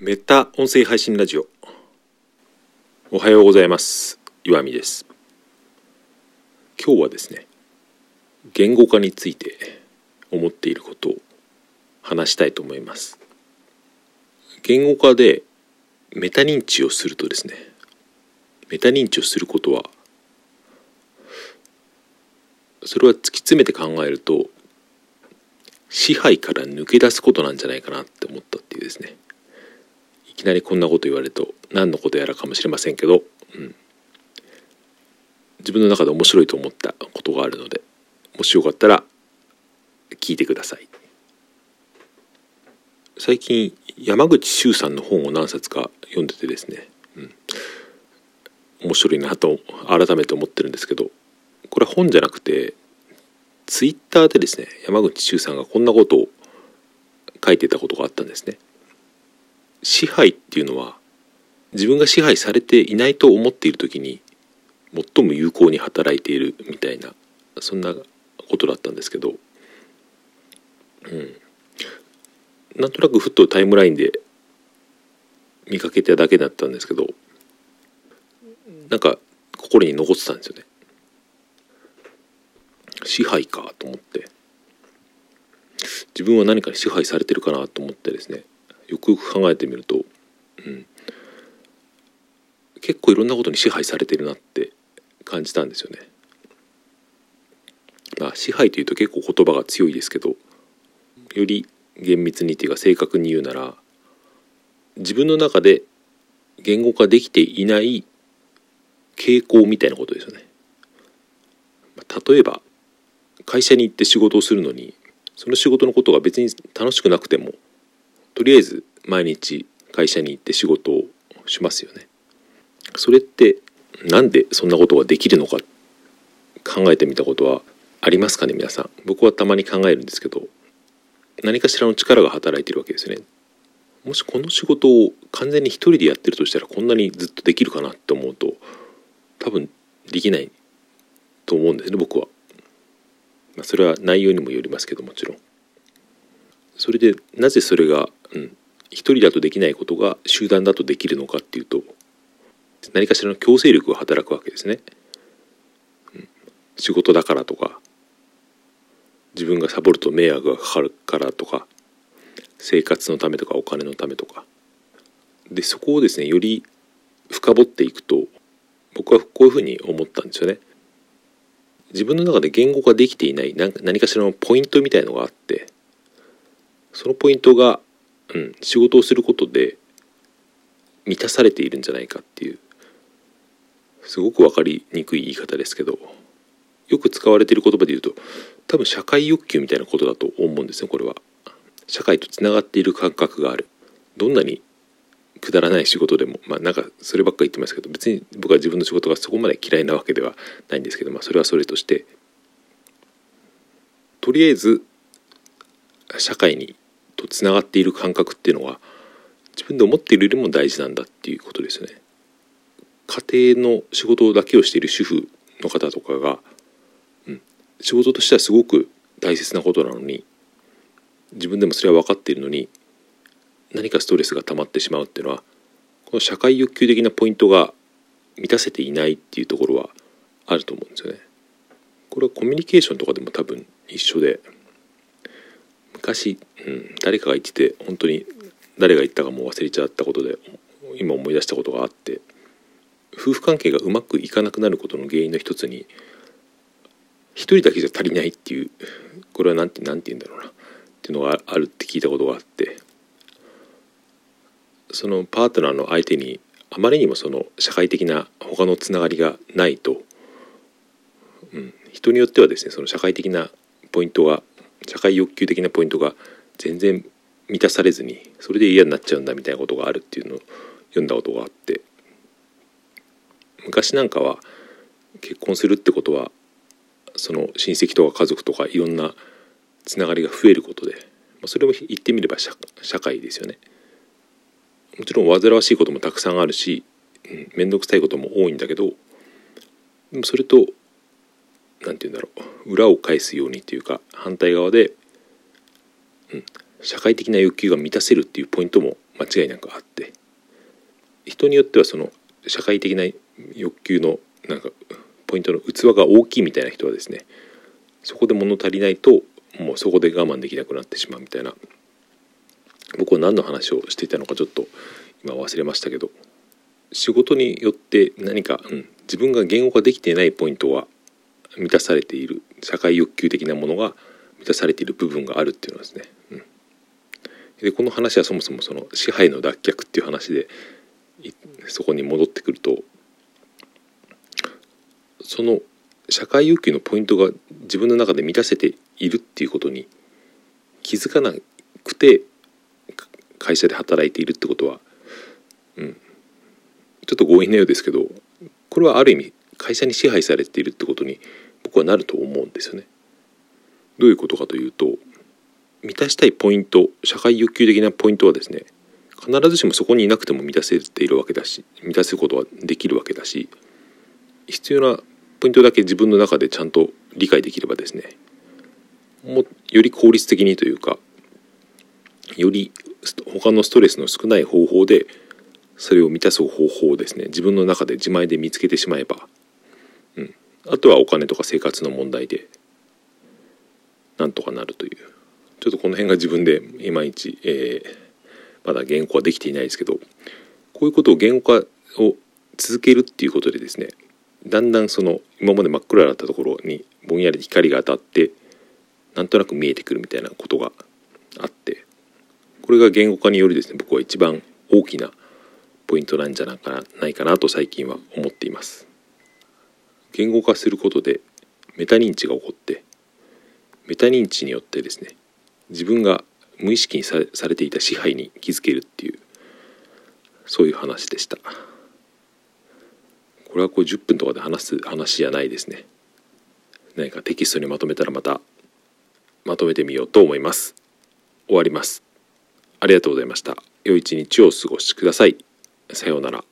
メタ音声配信ラジオ。おはようございます。岩見です。今日はですね言語化について思っていることを話したいと思います。言語化でメタ認知をするとですねメタ認知をすることはそれは突き詰めて考えると支配から抜け出すことなんじゃないかなって思ったっていうですねきなりこんなこと言われると何のことやらかもしれませんけど、うん、自分の中で面白いと思ったことがあるのでもしよかったら聞いてください。最近山口周さんの本を何冊か読んでてですね、うん、面白いなと改めて思ってるんですけどこれ本じゃなくてツイッターでですね山口周さんがこんなことを書いてたことがあったんですね。支配っていうのは自分が支配されていないと思っている時に最も有効に働いているみたいなそんなことだったんですけど、うん、なんとなくふっとタイムラインで見かけただけだったんですけどなんか心に残ってたんですよね。支配かと思って。自分は何かに支配されてるかなと思ってですね。よくよく考えてみると、うん、結構いろんなことに支配されてるなって感じたんですよね。まあ支配というと結構言葉が強いですけどより厳密にっていうか正確に言うなら自分の中で言語化できていない傾向みたいなことですよね。例えば会社に行って仕事をするのにその仕事のことが別に楽しくなくてもとりあえず毎日会社に行って仕事をしますよね。それってなんでそんなことができるのか考えてみたことはありますかね皆さん。僕はたまに考えるんですけど何かしらの力が働いてるわけですよね。もしこの仕事を完全に一人でやってるとしたらこんなにずっとできるかなって思うと多分できないと思うんですね僕は。まあ、それは内容にもよりますけどもちろんそれでなぜそれが、うん、一人だとできないことが集団だとできるのかっていうと何かしらの強制力が働くわけですね、うん、仕事だからとか自分がサボると迷惑がかかるからとか生活のためとかお金のためとか。でそこをですねより深掘っていくと僕はこういうふうに思ったんですよね。自分の中で言語化できていない何かしらのポイントみたいのがあってそのポイントが、うん、仕事をすることで満たされているんじゃないかっていうすごく分かりにくい言い方ですけどよく使われている言葉で言うと多分社会欲求みたいなことだと思うんですねこれは。社会とつながっている感覚があるどんなにくだらない仕事でもまあなんかそればっか言ってますけど別に僕は自分の仕事がそこまで嫌いなわけではないんですけどまあそれはそれとしてとりあえず社会にとつながっている感覚っていうのは自分で思っているよりも大事なんだっていうことですよね。家庭の仕事だけをしている主婦の方とかが、うん、仕事としてはすごく大切なことなのに自分でもそれは分かっているのに何かストレスが溜まってしまうっていうのはこの社会欲求的なポイントが満たせていないっていうところはあると思うんですよね。これはコミュニケーションとかでも多分一緒で昔、うん、誰かが言ってて本当に誰が言ったかも忘れちゃったことで今思い出したことがあって夫婦関係がうまくいかなくなることの原因の一つに一人だけじゃ足りないっていうこれは何て何て言うんだろうなっていうのがあるって聞いたことがあってそのパートナーの相手にあまりにもその社会的な他のつながりがないと、うん、人によってはですねその社会的なポイントが社会欲求的なポイントが全然満たされずにそれで嫌になっちゃうんだみたいなことがあるっていうのを読んだことがあって昔なんかは結婚するってことはその親戚とか家族とかいろんなつながりが増えることでそれも言ってみれば社会ですよね。もちろん煩わしいこともたくさんあるし面倒、くさいことも多いんだけどそれと何て言うんだろう。裏を返すようにというか反対側で、うん、社会的な欲求が満たせるっていうポイントも間違いなくあって。人によってはその社会的な欲求のなんかポイントの器が大きいみたいな人はですねそこで物足りないともうそこで我慢できなくなってしまうみたいな。僕は何の話をしていたのかちょっと今忘れましたけど仕事によって何か、うん、自分が言語化できていないポイントは満たされている社会欲求的なものが満たされている部分があるっていうのはですね、うん、でこの話はそもそもその支配の脱却っていう話でそこに戻ってくるとその社会欲求のポイントが自分の中で満たせているっていうことに気づかなくて会社で働いているってことは、うん、ちょっと強引なようですけどこれはある意味会社に支配されているってことに僕はなると思うんですよね。どういうことかというと満たしたいポイント社会欲求的なポイントはですね必ずしもそこにいなくても満たせているわけだし満たすことはできるわけだし必要なポイントだけ自分の中でちゃんと理解できればですねもより効率的にというかより他のストレスの少ない方法でそれを満たす方法をですね自分の中で自前で見つけてしまえば、あとはお金とか生活の問題でなんとかなるという。ちょっとこの辺が自分でいまいち、えー、まだ言語化できていないですけどこういうことを言語化を続けるっていうことでですねだんだんその今まで真っ暗だったところにぼんやり光が当たってなんとなく見えてくるみたいなことがあってこれが言語化によりですね僕は一番大きなポイントなんじゃないかなないかなと最近は思っています。言語化することでメタ認知が起こってメタ認知によってですね自分が無意識にされていた支配に気づけるっていうそういう話でした。これはこう10分とかで話す話じゃないですね。何かテキストにまとめたらまたまとめてみようと思います。終わります。ありがとうございました。良い一日をお過ごしください。さようなら。